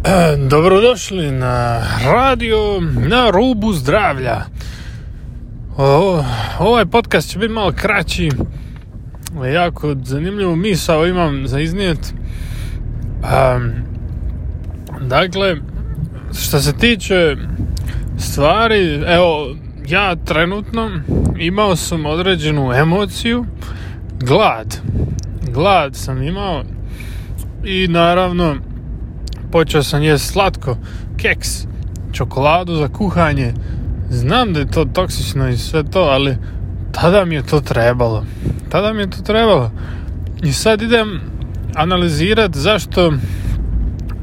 Dobrodošli na radio na rubu zdravlja. O, ovaj podcast će biti malo kraći. Jako zanimljivu misao imam za iznijet. Um, dakle, što se tiče stvari, evo, ja trenutno imao sam određenu emociju, glad. Glad sam imao i naravno počeo sam jest slatko, keks, čokoladu za kuhanje. Znam da je to toksično i sve to, ali tada mi je to trebalo. Tada mi je to trebalo. I sad idem analizirati zašto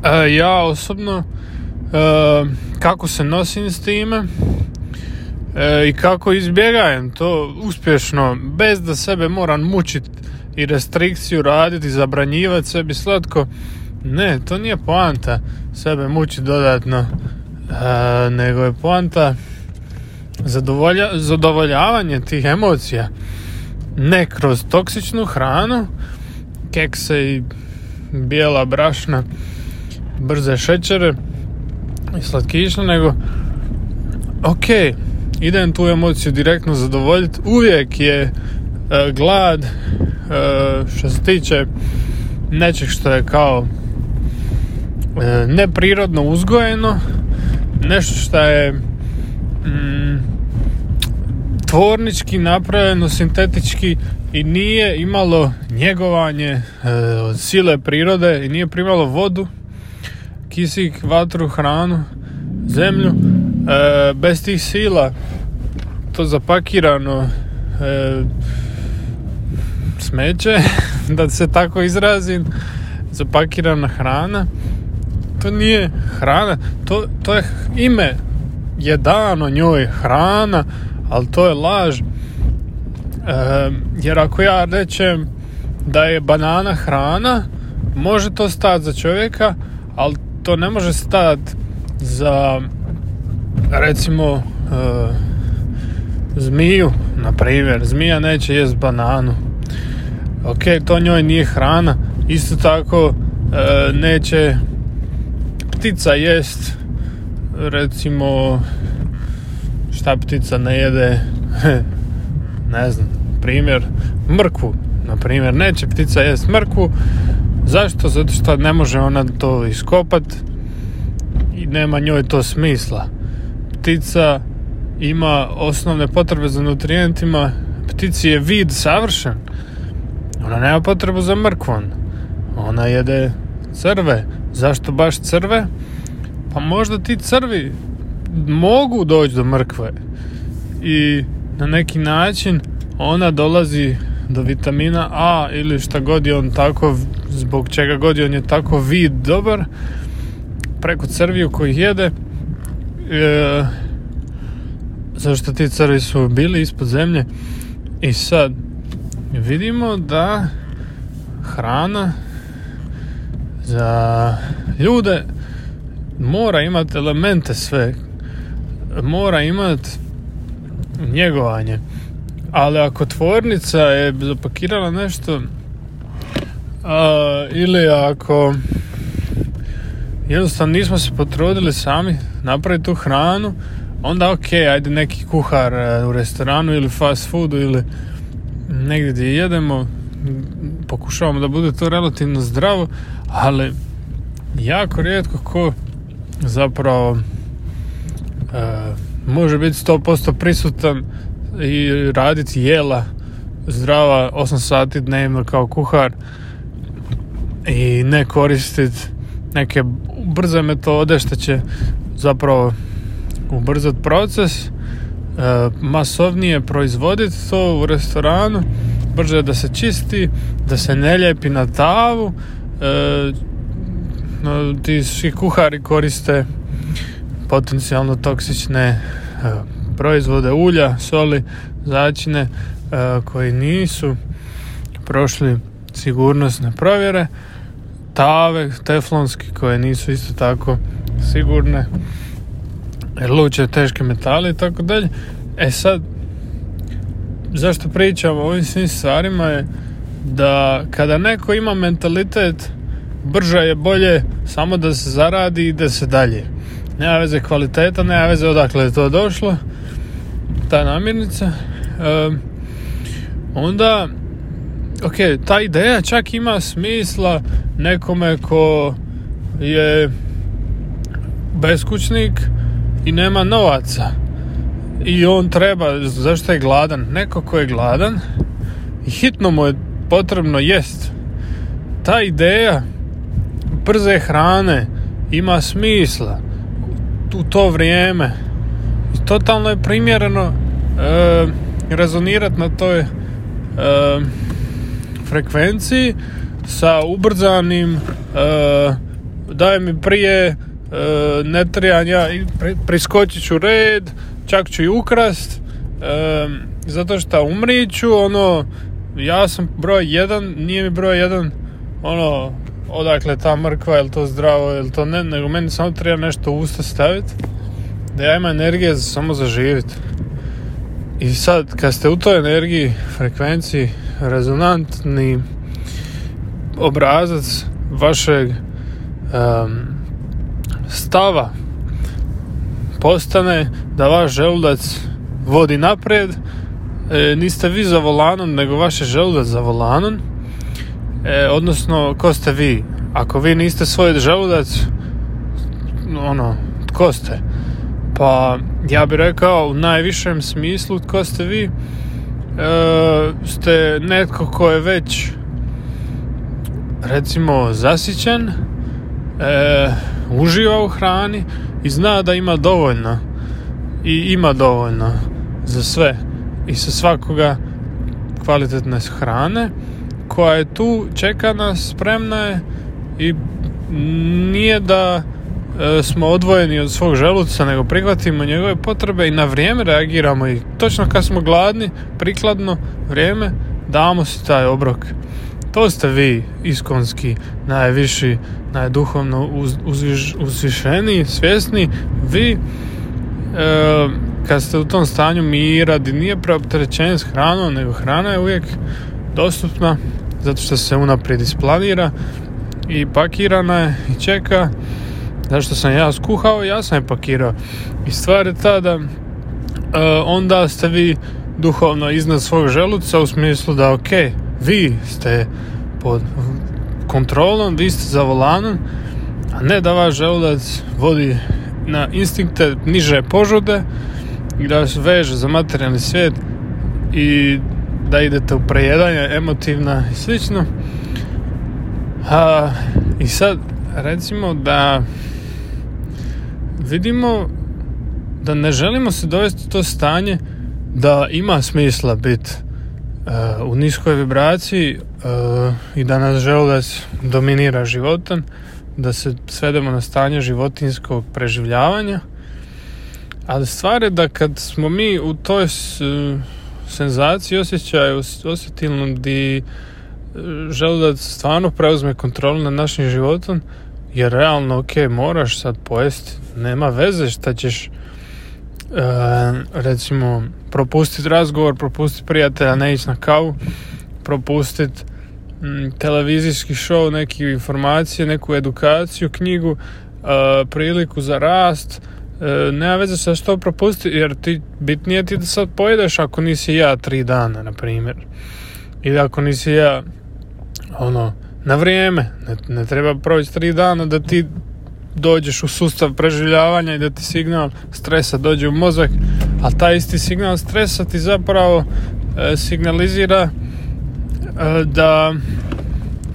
e, ja osobno e, kako se nosim s time e, i kako izbjegajem to uspješno bez da sebe moram mučiti i restrikciju raditi, zabranjivati sebi slatko ne, to nije poanta sebe mući dodatno, e, nego je poanta zadovolja, zadovoljavanje tih emocija. Ne kroz toksičnu hranu, kekse i bijela brašna, brze šećere i slatkiše, nego ok, idem tu emociju direktno zadovoljiti. Uvijek je e, glad e, što se tiče nečeg što je kao neprirodno uzgojeno, nešto što je mm, tvornički napravljeno, sintetički i nije imalo njegovanje e, sile prirode i nije primalo vodu, kisik, vatru, hranu, zemlju. E, bez tih sila to zapakirano e, smeće, da se tako izrazim, zapakirana hrana to nije hrana, to, to je ime je dano njoj hrana, ali to je laž. E, jer ako ja rečem da je banana hrana, može to stati za čovjeka, ali to ne može stati za recimo e, zmiju, na primjer. Zmija neće jest bananu. Ok, to njoj nije hrana. Isto tako e, neće ptica jest recimo šta ptica ne jede ne znam primjer mrkvu na primjer neće ptica jest mrkvu. Zašto? zato što ne može ona to iskopat i nema njoj to smisla. Ptica ima osnovne potrebe za nutrijentima ptici je vid savršen. Ona nema potrebu za mrkvom. Ona jede crve Zašto baš crve? Pa možda ti crvi mogu doći do mrkve i na neki način ona dolazi do vitamina A ili šta god je on tako zbog čega god je on je tako vid dobar preko crviju koji jede e, zašto ti crvi su bili ispod zemlje i sad vidimo da hrana za ljude mora imati elemente sve. Mora imati njegovanje. Ali ako tvornica je zapakirala nešto a, ili ako jednostavno nismo se potrudili sami napraviti tu hranu onda ok, ajde neki kuhar e, u restoranu ili fast foodu ili negdje gdje jedemo pokušavamo da bude to relativno zdravo ali jako rijetko ko zapravo e, može biti 100% prisutan i raditi jela zdrava 8 sati dnevno kao kuhar i ne koristiti neke brze metode što će zapravo ubrzati proces e, masovnije proizvoditi to u restoranu brže da se čisti da se ne lijepi na tavu. E, ti svi kuhari koriste potencijalno toksične e, proizvode ulja, soli, začine e, koji nisu prošli sigurnosne provjere. Tave teflonski koje nisu isto tako sigurne luče teške metale i tako dalje. E sad zašto pričam o ovim svim stvarima je da kada neko ima mentalitet brže je bolje samo da se zaradi i da se dalje. Nema veze kvaliteta, nema veze odakle je to došlo, ta namirnica. E, onda, ok, ta ideja čak ima smisla nekome ko je beskućnik i nema novaca i on treba, zašto je gladan? Neko ko je gladan i hitno mu je potrebno jest. Ta ideja brze hrane ima smisla u to vrijeme i totalno je primjereno e, rezonirati na toj e, frekvenciji sa ubrzanim e, daj mi prije e, ne trebam priskočit ću red čak ću i ukrast e, zato što umriću ono ja sam broj jedan nije mi broj jedan ono odakle ta mrkva, je to zdravo, je to ne, nego meni samo treba nešto u usta staviti, da ja imam energije za samo za živjeti. I sad, kad ste u toj energiji, frekvenciji, rezonantni obrazac vašeg um, stava postane da vaš želudac vodi naprijed, e, niste vi za volanom, nego vaš je želudac za volanom, e, odnosno ko ste vi? Ako vi niste svoj želudac ono, tko ste? Pa ja bih rekao u najvišem smislu tko ste vi? E, ste netko ko je već recimo zasićen e, uživa u hrani i zna da ima dovoljno. I ima dovoljno za sve. I sa svakoga kvalitetne hrane koja je tu, čeka nas, spremna je i nije da e, smo odvojeni od svog želuca, nego prihvatimo njegove potrebe i na vrijeme reagiramo. I točno kad smo gladni, prikladno vrijeme, damo si taj obrok. To ste vi iskonski najviši, najduhovno uz, uzviš, uzvišeni, svjesni. Vi e, kad ste u tom stanju mira, di nije preopterećenje s hranom, nego hrana je uvijek dostupna zato što se unaprijed isplanira i pakirana je i čeka. Zašto sam ja skuhao? Ja sam je pakirao. I stvar je ta da uh, onda ste vi duhovno iznad svog želuca u smislu da ok, vi ste pod kontrolom, vi ste za volanom a ne da vaš želudac vodi na instinkte niže požude i da vas veže za materijalni svijet i da idete u prejedanje emotivna i slično. A, i sad recimo da vidimo da ne želimo se dovesti u to stanje da ima smisla biti u niskoj vibraciji uh, i da nas želudac dominira životom da se svedemo na stanje životinskog preživljavanja. Ali stvar je da kad smo mi u toj senzaciji osjećaju osjetilnom di e, želudac stvarno preuzme kontrolu nad našim životom jer realno ok, moraš sad pojesti nema veze šta ćeš e, recimo propustiti razgovor propustiti prijatelja, ne ići na kavu propustiti televizijski show, neke informacije neku edukaciju, knjigu e, priliku za rast e, nema veze sa što propusti jer ti bitnije ti da sad pojedeš ako nisi ja tri dana na primjer. Ili ako nisi ja ono na vrijeme. Ne, ne treba proći tri dana da ti dođeš u sustav preživljavanja i da ti signal stresa dođe u mozak a taj isti signal stresa ti zapravo e, signalizira e, da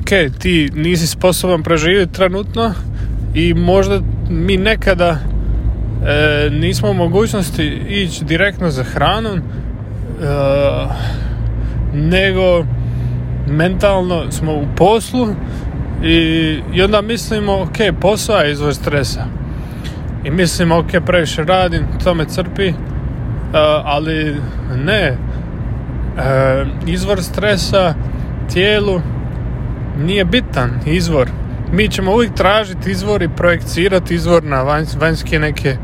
ok, ti nisi sposoban preživjeti trenutno i možda mi nekada e, nismo u mogućnosti ići direktno za hranom e, nego mentalno smo u poslu i, i onda mislimo ok, posao je izvor stresa. I mislimo ok, previše radim, to me crpi e, ali ne. E, izvor stresa tijelu nije bitan izvor. Mi ćemo uvijek tražiti izvor i projekcirati izvor na vanjske neke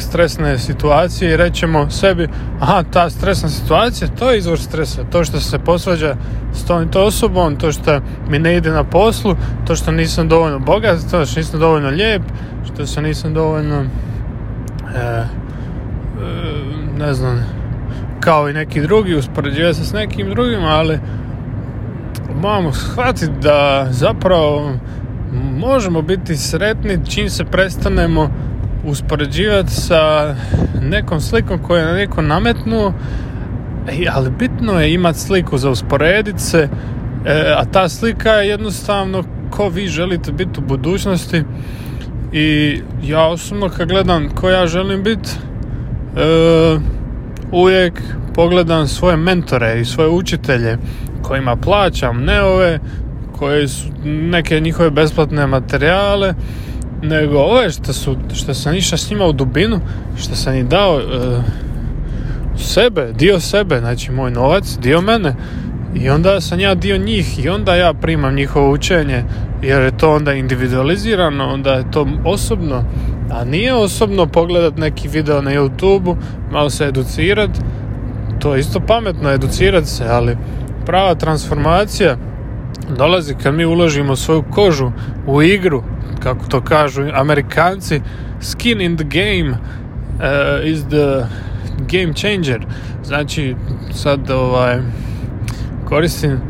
stresne situacije i rećemo sebi aha ta stresna situacija to je izvor stresa to što se posvađa s tom to osobom to što mi ne ide na poslu to što nisam dovoljno bogat to što nisam dovoljno lijep što se nisam dovoljno e, e, ne znam kao i neki drugi uspoređivati se s nekim drugim ali moramo shvatiti da zapravo možemo biti sretni čim se prestanemo uspoređivati sa nekom slikom koju je neko nametnuo ali bitno je imati sliku za usporediti se e, a ta slika je jednostavno ko vi želite biti u budućnosti. I ja osobno kad gledam ko ja želim biti e, uvijek pogledam svoje mentore i svoje učitelje kojima plaćam ne ove koje su neke njihove besplatne materijale nego ove što, su, što sam išao s njima u dubinu što sam im dao e, sebe, dio sebe znači moj novac, dio mene. I onda sam ja dio njih i onda ja primam njihovo učenje jer je to onda individualizirano onda je to osobno a nije osobno pogledat neki video na youtube malo se educirat. To je isto pametno educirat se ali prava transformacija dolazi kad mi uložimo svoju kožu u igru, kako to kažu amerikanci, skin in the game uh, is the game changer. Znači, sad ovaj, koristim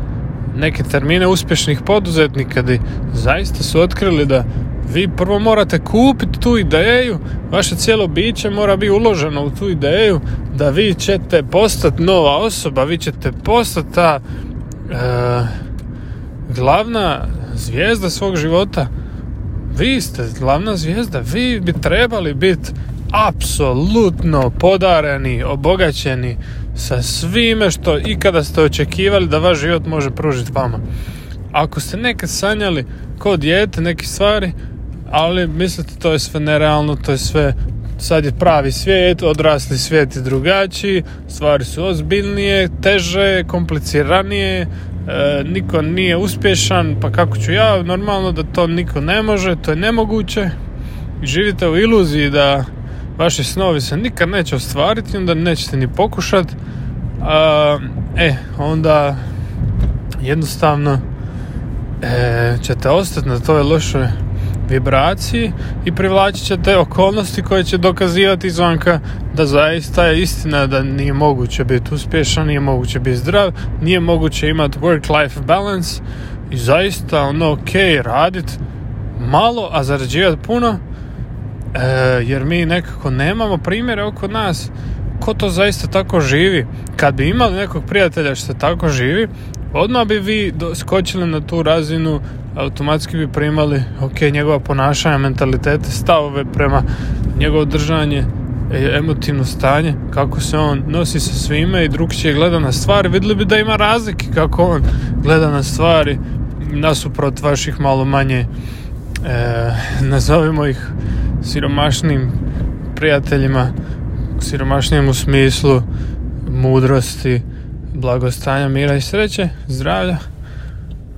neke termine uspješnih poduzetnika gdje zaista su otkrili da vi prvo morate kupiti tu ideju, vaše cijelo biće mora biti uloženo u tu ideju da vi ćete postati nova osoba, vi ćete postati ta uh, glavna zvijezda svog života. Vi ste glavna zvijezda, vi bi trebali biti apsolutno podareni, obogaćeni sa svime što ikada ste očekivali da vaš život može pružiti vama. Ako ste nekad sanjali kao dijete neke stvari, ali mislite to je sve nerealno, to je sve sad je pravi svijet, odrasli svijet je drugačiji, stvari su ozbiljnije, teže, kompliciranije, e, niko nije uspješan, pa kako ću ja, normalno da to niko ne može, to je nemoguće. Živite u iluziji da vaši snovi se nikad neće ostvariti, onda nećete ni pokušati. E, onda jednostavno e, ćete ostati na toj lošoj vibraciji i privlačit će te okolnosti koje će dokazivati izvanka da zaista je istina da nije moguće biti uspješan, nije moguće biti zdrav, nije moguće imati work-life balance i zaista ono ok radit malo, a zarađivati puno e, jer mi nekako nemamo primjere oko nas ko to zaista tako živi. Kad bi imali nekog prijatelja što tako živi, odmah bi vi skočili na tu razinu automatski bi primali ok, njegova ponašanja, mentalitete, stavove prema njegovo držanje, e, emotivno stanje, kako se on nosi sa svime i drugčije gleda na stvari, vidjeli bi da ima razlike kako on gleda na stvari nasuprot vaših malo manje e, nazovimo ih siromašnim prijateljima siromašnijem u smislu mudrosti blagostanja, mira i sreće, zdravlja.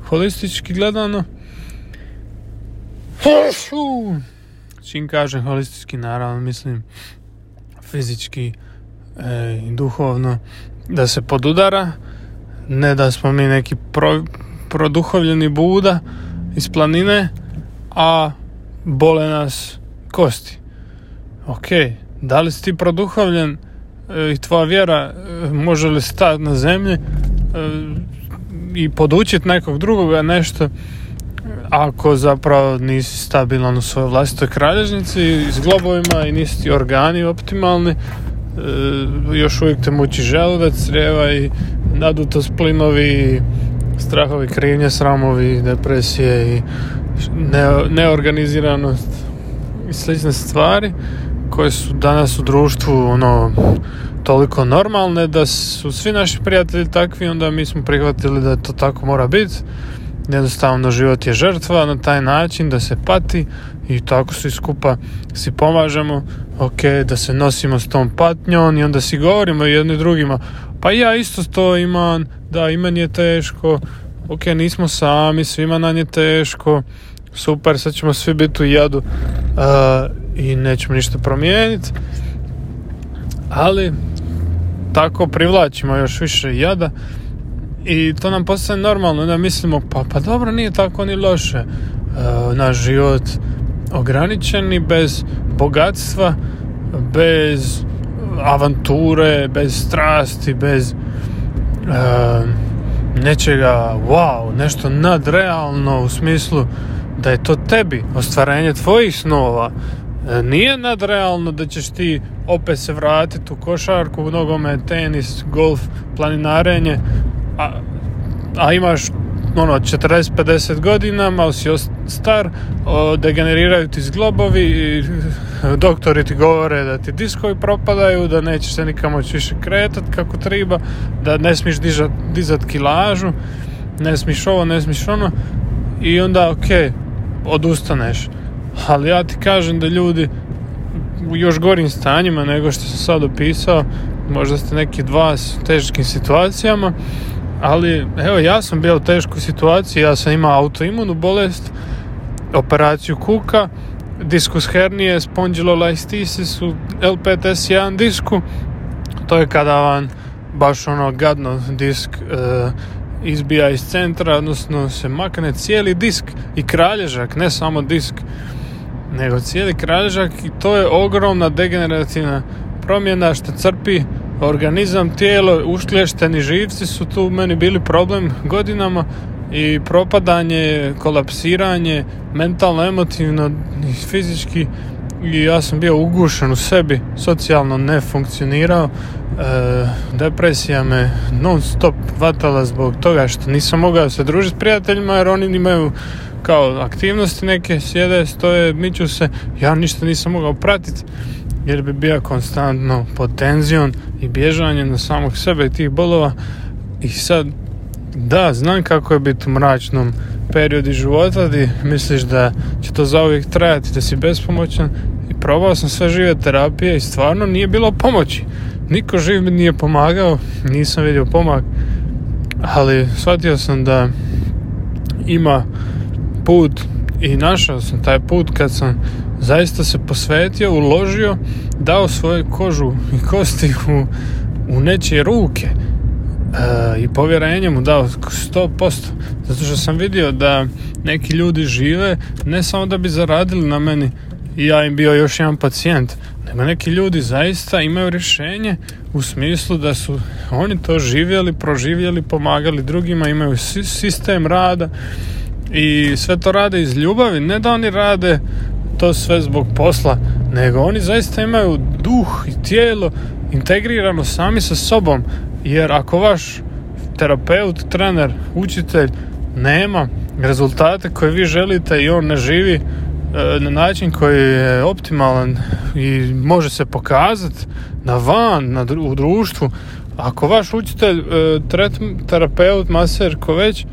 Holistički gledano. Čim kažem holistički naravno mislim fizički e, i duhovno da se podudara ne da smo mi neki pro, produhovljeni buda iz planine a bole nas kosti. Ok da li si ti produhovljen i tvoja vjera e, može li stati na zemlji i podučiti nekog drugoga nešto ako zapravo nisi stabilan u svojoj vlastitoj kralježnici s globovima i nisi ti organi optimalni još uvijek te muči želudac, crijeva i nadutost plinovi strahovi krivnje, sramovi, depresije i neorganiziranost i slične stvari koje su danas u društvu ono toliko normalne da su svi naši prijatelji takvi, onda mi smo prihvatili da to tako mora biti. Jednostavno život je žrtva na taj način da se pati i tako svi skupa si pomažemo, ok, da se nosimo s tom patnjom i onda si govorimo jedni drugima, pa ja isto to imam, da i meni je teško, ok, nismo sami, svima nam je teško, super, sad ćemo svi biti u jadu. Uh, i nećemo ništa promijeniti ali tako privlačimo još više jada i to nam postane normalno da mislimo pa, pa dobro nije tako ni loše. E, naš život ograničeni bez bogatstva bez avanture bez strasti bez e, nečega wow nešto nadrealno u smislu da je to tebi ostvarenje tvojih snova nije nadrealno da ćeš ti opet se vratiti u košarku, nogomet, tenis, golf, planinarenje, a, a imaš ono 40-50 godina, malo si star, o, degeneriraju ti zglobovi i doktori ti govore da ti diskovi propadaju, da nećeš se nikamo više kretat kako treba, da ne smiješ dižat, dizat kilažu, ne smiješ ovo, ne smiješ ono i onda ok, odustaneš. Ali ja ti kažem da ljudi u još gorim stanjima nego što sam sad opisao, možda ste neki dva u teškim situacijama, ali evo ja sam bio u teškoj situaciji, ja sam imao autoimunu bolest, operaciju kuka, diskus hernije, spondylolisthesis u L5S1 disku, to je kada vam baš ono gadno disk e, izbija iz centra, odnosno se makne cijeli disk i kralježak, ne samo disk, nego cijeli kralježak i to je ogromna degenerativna promjena što crpi organizam, tijelo, ušklješteni živci su tu meni bili problem godinama i propadanje, kolapsiranje, mentalno, emotivno i fizički. I ja sam bio ugušen u sebi, socijalno ne funkcionirao, e, depresija me non stop vatala zbog toga što nisam mogao se družiti s prijateljima jer oni imaju kao aktivnosti neke, sjede, stoje, miću se, ja ništa nisam mogao pratiti jer bi bio konstantno pod tenzijom i bježanjem na samog sebe i tih bolova. I sad da, znam kako je biti u mračnom periodu života gdje misliš da će to zauvijek trajati, da si bespomoćan. I probao sam sve žive terapije i stvarno nije bilo pomoći. Niko živ mi nije pomagao, nisam vidio pomak, ali shvatio sam da ima put i našao sam taj put kad sam zaista se posvetio, uložio, dao svoju kožu i kosti u, u nečije ruke e, i povjerenje mu dao 100%. Zato što sam vidio da neki ljudi žive ne samo da bi zaradili na meni i ja im bio još jedan pacijent, nego neki ljudi zaista imaju rješenje u smislu da su oni to živjeli, proživjeli, pomagali drugima, imaju sistem rada i sve to rade iz ljubavi, ne da oni rade to sve zbog posla, nego oni zaista imaju duh i tijelo integrirano sami sa sobom, jer ako vaš terapeut, trener, učitelj nema rezultate koje vi želite i on ne živi e, na način koji je optimalan i može se pokazati na van, na, u društvu, ako vaš učitelj, e, terapeut, maser, ko već,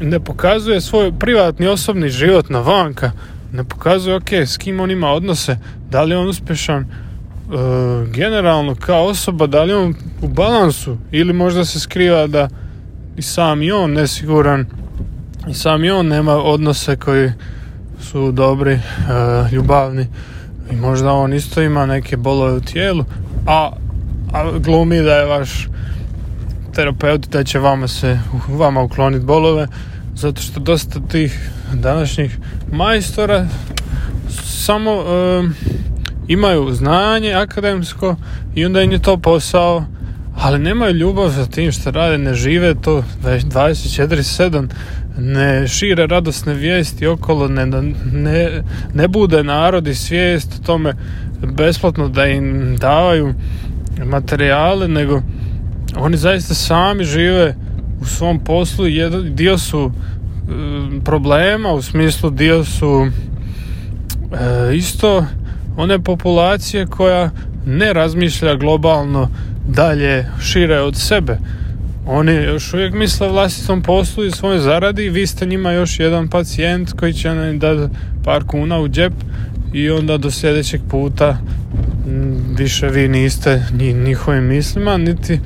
ne pokazuje svoj privatni osobni život na vanka, ne pokazuje ok, s kim on ima odnose, da li je on uspješan e, generalno kao osoba, da li je on u balansu ili možda se skriva da i sam i on nesiguran i sam i on nema odnose koji su dobri, e, ljubavni i možda on isto ima neke bolove u tijelu, a, a glumi da je vaš terapeut da će vama se vama ukloniti bolove zato što dosta tih današnjih majstora samo imaju znanje akademsko i onda im je to posao ali nemaju ljubav za tim što rade, ne žive to 24-7 ne šire radosne vijesti okolo, ne, ne, ne bude narod i svijest o tome besplatno da im davaju materijale, nego oni zaista sami žive u svom poslu i dio su e, problema, u smislu dio su e, isto one populacije koja ne razmišlja globalno dalje šire od sebe. Oni još uvijek misle vlastitom poslu i svojoj zaradi i vi ste njima još jedan pacijent koji će nam dati par kuna u džep i onda do sljedećeg puta više vi niste njihovim mislima niti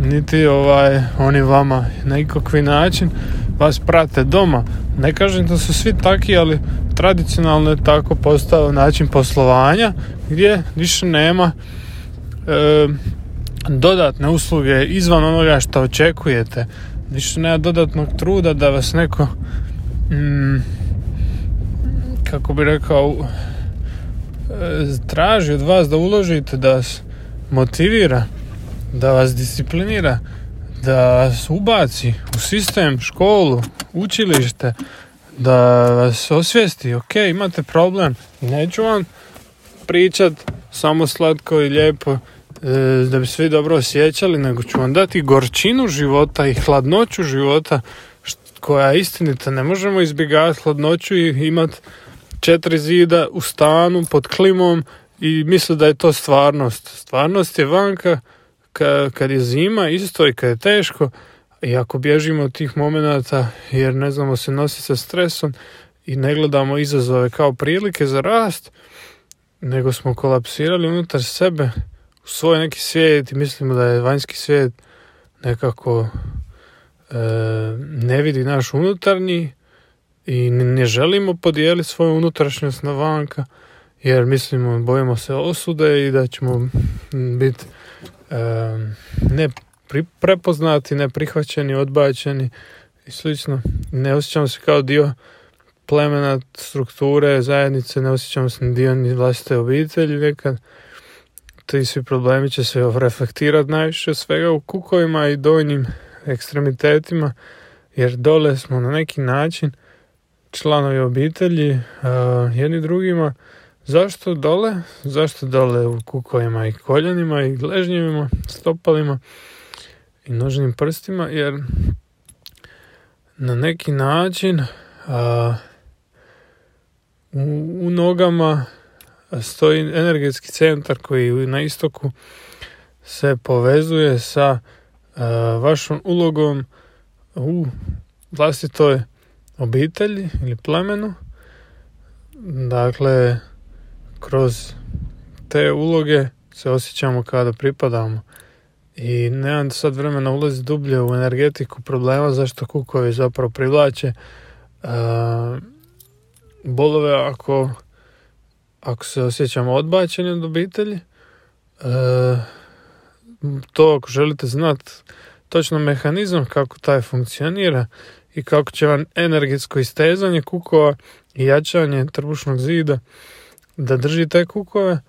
niti ovaj, oni vama na ikakvi način vas prate doma. Ne kažem da su svi taki, ali tradicionalno je tako postao način poslovanja gdje više nema e, dodatne usluge izvan onoga što očekujete. Više nema dodatnog truda da vas neko mm, kako bi rekao e, traži od vas da uložite, da vas motivira, da vas disciplinira, da vas ubaci u sistem, školu, učilište, da vas osvijesti, ok, imate problem, neću vam pričat samo slatko i lijepo E, da bi svi dobro osjećali, nego ću vam dati gorčinu života i hladnoću života koja je istinita. Ne možemo izbjegavati hladnoću i imati četiri zida u stanu pod klimom i misli da je to stvarnost. Stvarnost je vanka kad je zima isto i kad je teško i ako bježimo od tih momenata jer ne znamo se nositi sa stresom i ne gledamo izazove kao prilike za rast, nego smo kolapsirali unutar sebe u svoj neki svijet i mislimo da je vanjski svijet nekako e, ne vidi naš unutarnji i ne želimo podijeliti svoju unutrašnjost na vanka jer mislimo, bojimo se osude i da ćemo biti ne prepoznati, ne prihvaćeni, odbačeni i slično. Ne osjećamo se kao dio plemena, strukture, zajednice, ne osjećamo se dio ni vlastite obitelji nekad ti svi problemi će se reflektirati najviše svega u kukovima i donjim ekstremitetima, jer dole smo na neki način članovi obitelji jedni drugima. Zašto dole? Zašto dole u kukovima i koljenima i gležnjevima, stopalima i nožnim prstima? Jer na neki način uh, u, u nogama stoji energetski centar koji na istoku se povezuje sa vašom ulogom u vlastitoj obitelji ili plemenu. Dakle, kroz te uloge se osjećamo kada pripadamo. I nemam sad vremena ulaziti dublje u energetiku problema zašto kukovi zapravo privlače bolove ako ako se osjećamo odbačeni od obitelji, e, to ako želite znati točno mehanizam kako taj funkcionira i kako će vam energetsko istezanje kukova i jačanje trbušnog zida da drži te kukove,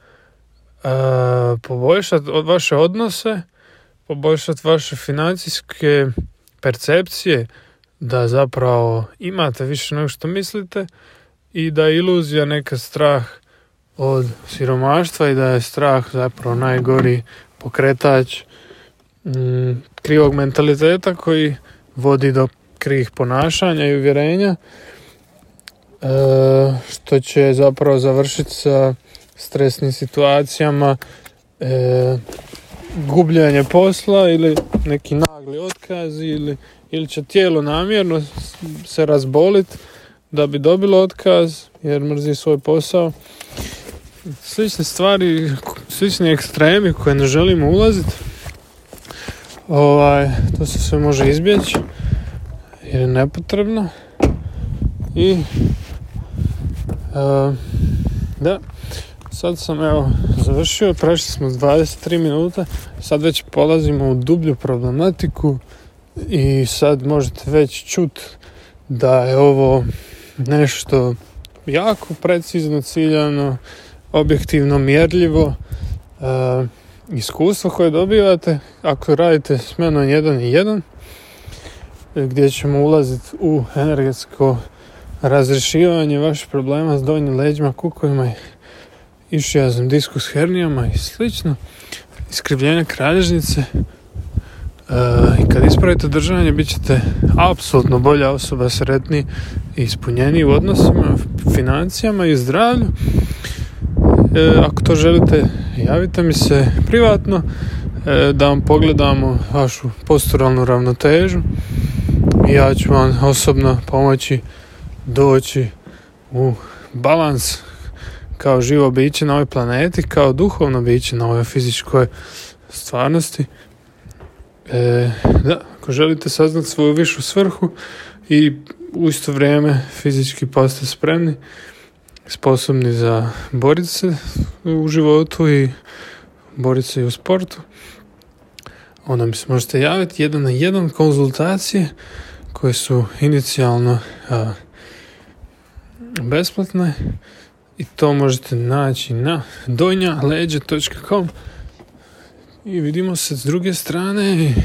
poboljšati vaše odnose, poboljšati vaše financijske percepcije, da zapravo imate više nego što mislite i da je iluzija neka strah od siromaštva i da je strah zapravo najgori pokretač mm, krivog mentaliteta koji vodi do krivih ponašanja i uvjerenja što će zapravo završiti sa stresnim situacijama e, gubljenje posla ili neki nagli otkaz ili, ili će tijelo namjerno se razboliti da bi dobilo otkaz jer mrzi svoj posao. Slične stvari, slični ekstremi koje ne želimo ulaziti, ovaj, to se sve može izbjeći jer je nepotrebno i da, sad sam evo završio, prešli smo 23 minuta, sad već polazimo u dublju problematiku i sad možete već čut da je ovo nešto jako precizno ciljano objektivno mjerljivo uh, iskustvo koje dobivate ako radite s menom jedan i jedan gdje ćemo ulaziti u energetsko razrešivanje vaših problema s donjim leđima, kukovima i išijaznim diskus hernijama i slično. Iskrivljenja kralježnice. Uh, i kad ispravite držanje bit ćete apsolutno bolja osoba, sretni i ispunjeni u odnosima, financijama i zdravlju. E, ako to želite, javite mi se privatno e, da vam pogledamo vašu posturalnu ravnotežu. I ja ću vam osobno pomoći doći u balans kao živo biće na ovoj planeti, kao duhovno biće na ovoj fizičkoj stvarnosti. E, da, ako želite saznati svoju višu svrhu i u isto vrijeme fizički postati spremni, sposobni za boriti se u životu i boriti se i u sportu, onda mi se možete javiti jedan na jedan konzultacije koje su inicijalno a, besplatne. I to možete naći na dojnjaleđe.com i vidimo se s druge strane